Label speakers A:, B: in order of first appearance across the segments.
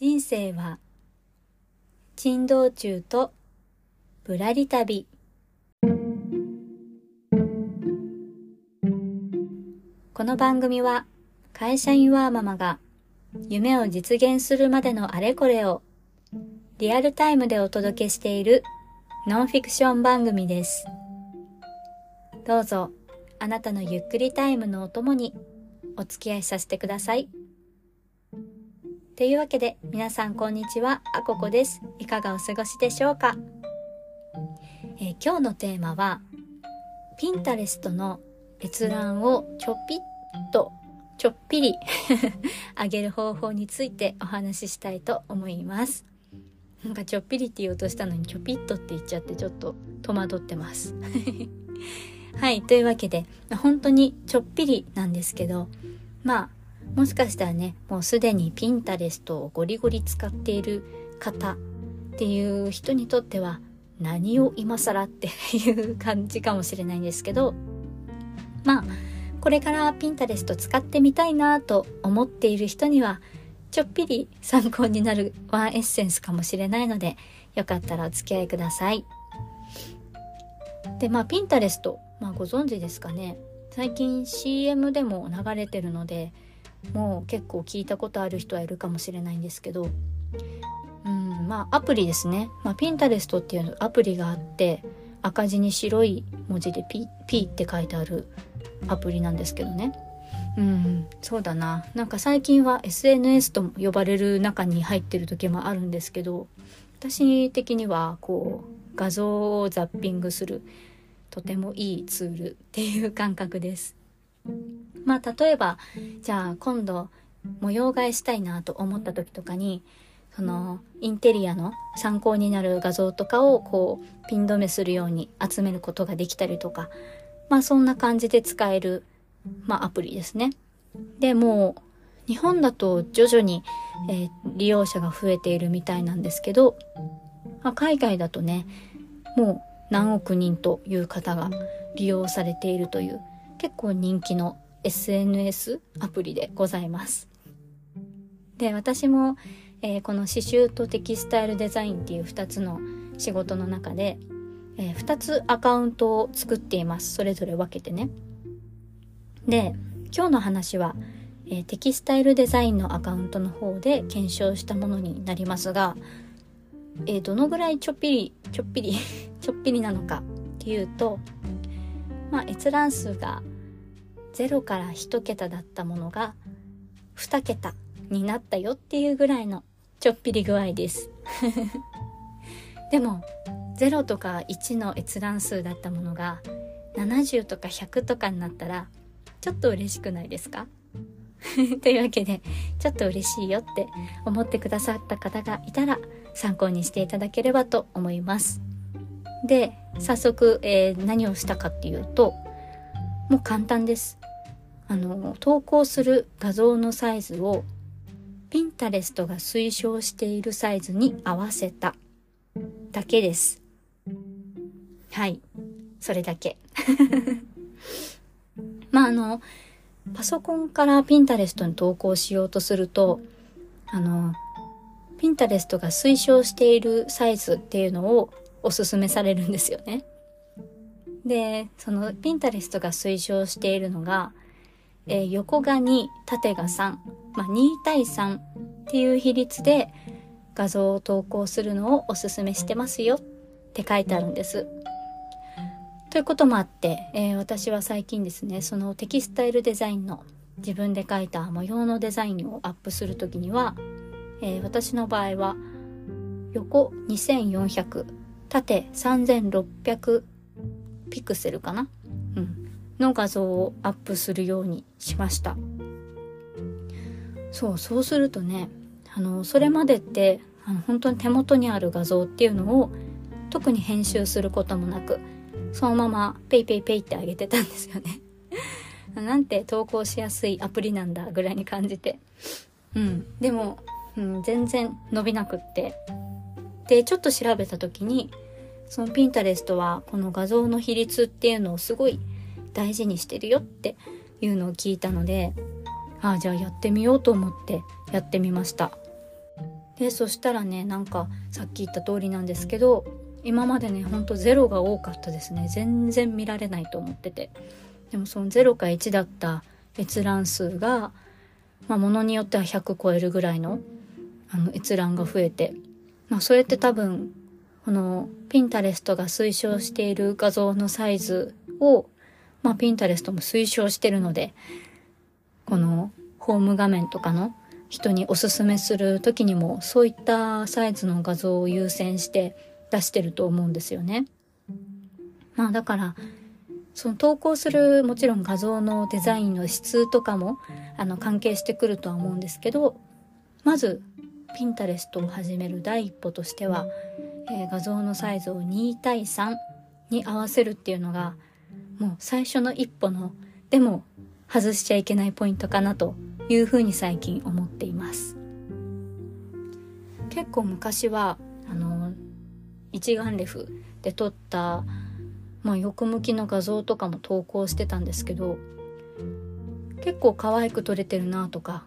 A: 人生は珍道中とぶらり旅この番組は会社員ワーママが夢を実現するまでのあれこれをリアルタイムでお届けしているノンフィクション番組です。どうぞあなたのゆっくりタイムのお供にお付き合いさせてください。というわけで皆さんこんにちは、あここです。いかがお過ごしでしょうか、えー今日のテーマはピンタレストの閲覧をちょぴっとちょっぴり 上げる方法についてお話ししたいと思います。なんかちょっぴりって言おうとしたのにちょぴっとって言っちゃってちょっと戸惑ってます。はい、というわけで本当にちょっぴりなんですけどまあもしかしたらねもうすでにピンタレストをゴリゴリ使っている方っていう人にとっては何を今更っていう感じかもしれないんですけどまあこれからピンタレスト使ってみたいなと思っている人にはちょっぴり参考になるワンエッセンスかもしれないのでよかったらお付き合いください。でまあピンタレスト、まあ、ご存知ですかね最近 CM でも流れてるのでもう結構聞いたことある人はいるかもしれないんですけどうんまあアプリですね、まあ、ピンタレストっていうアプリがあって赤字に白い文字で「P」って書いてあるアプリなんですけどね。うんそうだな。なんか最近は SNS とも呼ばれる中に入ってる時もあるんですけど私的にはこう画像をザッピングするとてもいいツールっていう感覚です。まあ例えばじゃあ今度模様替えしたいなと思った時とかにそのインテリアの参考になる画像とかをこうピン止めするように集めることができたりとかまあそんな感じで使える、まあ、アプリですね。でもう日本だと徐々に、えー利用者が増えているみたいなんですけど、まあ、海外だとねもう何億人という方が利用されているという結構人気の SNS アプリでございます。で私も、えーこの刺繍とテキスタイルデザインっていう2つの仕事の中で、え2つアカウントを作っていますそれぞれ分けてね。で今日の話は、えーテキスタイルデザインのアカウントの方で検証したものになりますが、えーどのぐらいちょっぴりちょっぴり ちょっぴりなのかっていうとまあ閲覧数が0から1桁だったものが2桁になったよっていうぐらいのちょっぴり具合です。でも0とか1の閲覧数だったものが70とか100とかになったらちょっと嬉しくないですか？というわけでちょっと嬉しいよって思ってくださった方がいたら参考にしていただければと思います。で早速、えー何をしたかっていうともう簡単です。あの投稿する画像のサイズをピンタレストが推奨しているサイズに合わせただけです。はい。それだけ。まああのパソコンからピンタレストに投稿しようとするとあのピンタレストが推奨しているサイズっていうのをおすすめされるんですよね。でそのピンタレストが推奨しているのが、えー横が2縦が3、まあ、2対3っていう比率で画像を投稿するのをおすすめしてますよって書いてあるんです。ということもあって、えー私は最近ですねそのテキスタイルデザインの自分で描いた模様のデザインをアップするときには、えー私の場合は横2400縦3600ピクセルかな、うん、の画像をアップするようにしました。そうそうするとねあのそれまでってあの本当に手元にある画像っていうのを特に編集することもなくそのままペイペイペイってあげてたんですよね。なんて投稿しやすいアプリなんだぐらいに感じて。うん。でも、うん、全然伸びなくって。でちょっと調べた時にそのピンタレストはこの画像の比率っていうのをすごい大事にしてるよっていうのを聞いたのでああじゃあやってみようと思ってやってみました。でそしたらねなんかさっき言った通りなんですけど今までねほんとゼロが多かったですね。全然見られないと思ってて。でもその0か1だった閲覧数がまあものによっては100超えるぐらいのあの閲覧が増えてまあそれって多分このピンタレストが推奨している画像のサイズをまあピンタレストも推奨してるのでこのホーム画面とかの人におすすめする時にもそういったサイズの画像を優先して出してると思うんですよね。まあだからその投稿するもちろん画像のデザインの質とかもあの関係してくるとは思うんですけどまずピンタレストを始める第一歩としては、えー、画像のサイズを2対3に合わせるっていうのがもう最初の一歩のでも外しちゃいけないポイントかなというふうに最近思っています。結構昔はあの一眼レフで撮った、まあ、横向きの画像とかも投稿してたんですけど結構可愛く撮れてるなとか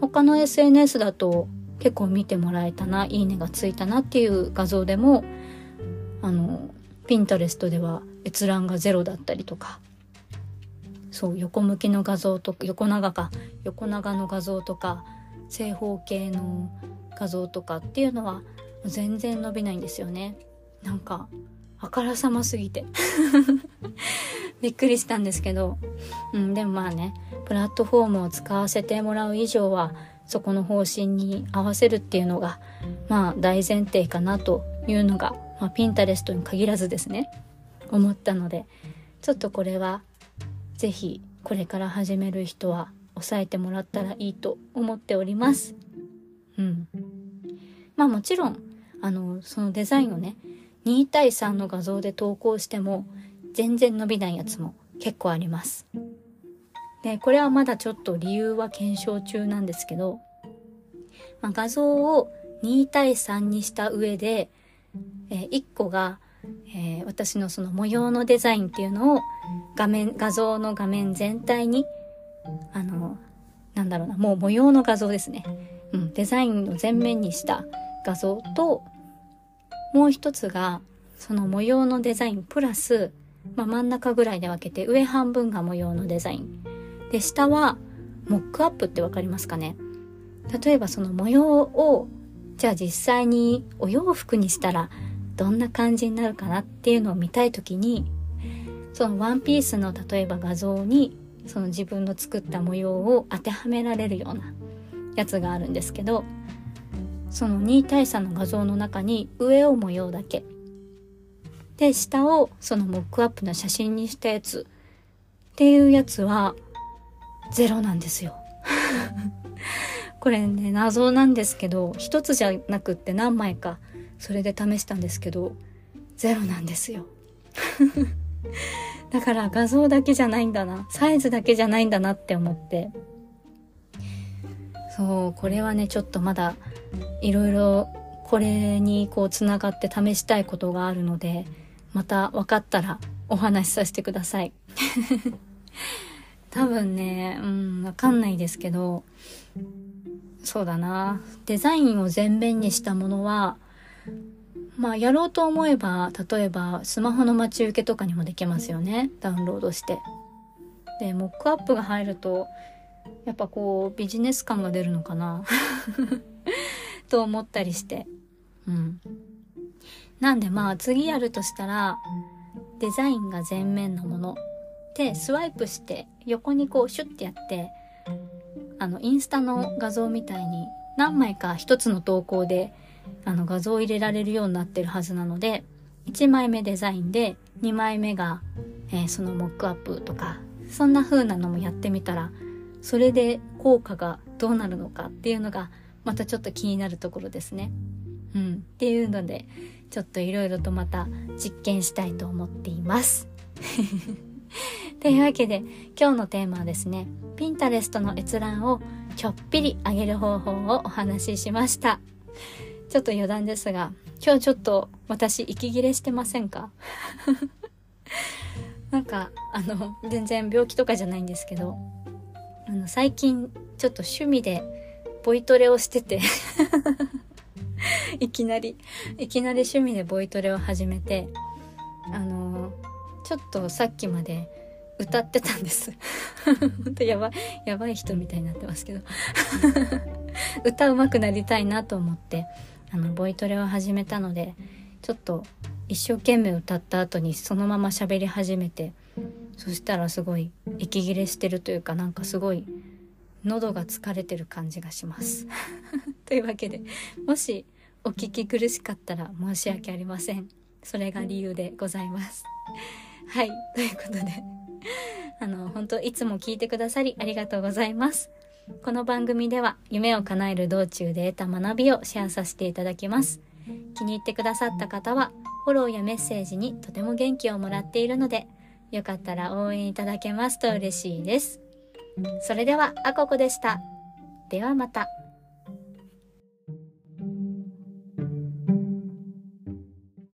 A: 他の SNS だと結構見てもらえたないいねがついたなっていう画像でもあのピンタレストでは閲覧がゼロだったりとかそう横向きの画像とか横長か横長の画像とか正方形の画像とかっていうのは全然伸びないんですよね。なんかあからさますぎて。びっくりしたんですけど、うん、でもまあねプラットフォームを使わせてもらう以上はそこの方針に合わせるっていうのがまあ大前提かなというのが、まあ、ピンタレストに限らずですね思ったのでちょっとこれは是非これから始める人は押さえてもらったらいいと思っております。うん。まあもちろんあのそのデザインをね2対3の画像で投稿しても全然伸びないやつも結構あります。でこれはまだちょっと理由は検証中なんですけど、まあ、画像を2対3にした上で、えー、1個が、えー、私のその模様のデザインっていうのを画面画像の画面全体にあのなんだろうなもう模様の画像ですね、うん、デザインを全面にした画像ともう一つがその模様のデザインプラス、まあ、真ん中ぐらいで分けて上半分が模様のデザイン。で下はモックアップって分かりますかね？例えばその模様をじゃあ実際にお洋服にしたらどんな感じになるかなっていうのを見たい時にそのワンピースの例えば画像にその自分の作った模様を当てはめられるようなやつがあるんですけどその2対3の画像の中に上を模様だけ。で下をそのモックアップの写真にしたやつ。っていうやつはゼロなんですよ。これね謎なんですけど一つじゃなくって何枚かそれで試したんですけどゼロなんですよ。だから画像だけじゃないんだなサイズだけじゃないんだなって思って。そうこれはねちょっとまだいろいろこれにこうつながって試したいことがあるのでまた分かったらお話しさせてください。多分ね、うん、わかんないですけど、そうだな。デザインを全面にしたものは、まあ、やろうと思えば、例えば、スマホの待ち受けとかにもできますよね。ダウンロードして。で、モックアップが入ると、やっぱこう、ビジネス感が出るのかな と思ったりして。うん。なんでまあ、次やるとしたら、デザインが全面のものでスワイプして横にこうシュッてやってあのインスタの画像みたいに何枚か一つの投稿であの画像を入れられるようになってるはずなので1枚目デザインで2枚目が、えー、そのモックアップとかそんな風なのもやってみたらそれで効果がどうなるのかっていうのがまたちょっと気になるところですね。うん、っていうのでちょっといろいろとまた実験したいと思っています。というわけで今日のテーマはですねピンタレストの閲覧をちょっぴり上げる方法をお話ししました。ちょっと余談ですが今日ちょっと私息切れしてませんか？なんかあの全然病気とかじゃないんですけどあの最近ちょっと趣味でボイトレをしてて いきなりいきなり趣味でボイトレを始めてあのちょっとさっきまで歌ってたんです。本当やばいやばい人みたいになってますけど。歌うまくなりたいなと思ってあのボイトレを始めたのでちょっと一生懸命歌った後にそのまま喋り始めてそしたらすごい息切れしてるというかなんかすごい喉が疲れてる感じがします。というわけでもしお聞き苦しかったら申し訳ありません。それが理由でございます。はいということで あの本当いつも聞いてくださりありがとうございます。この番組では夢を叶える道中で得た学びをシェアさせていただきます。気に入ってくださった方はフォローやメッセージにとても元気をもらっているのでよかったら応援いただけますと嬉しいです。それではあここでした。ではまた。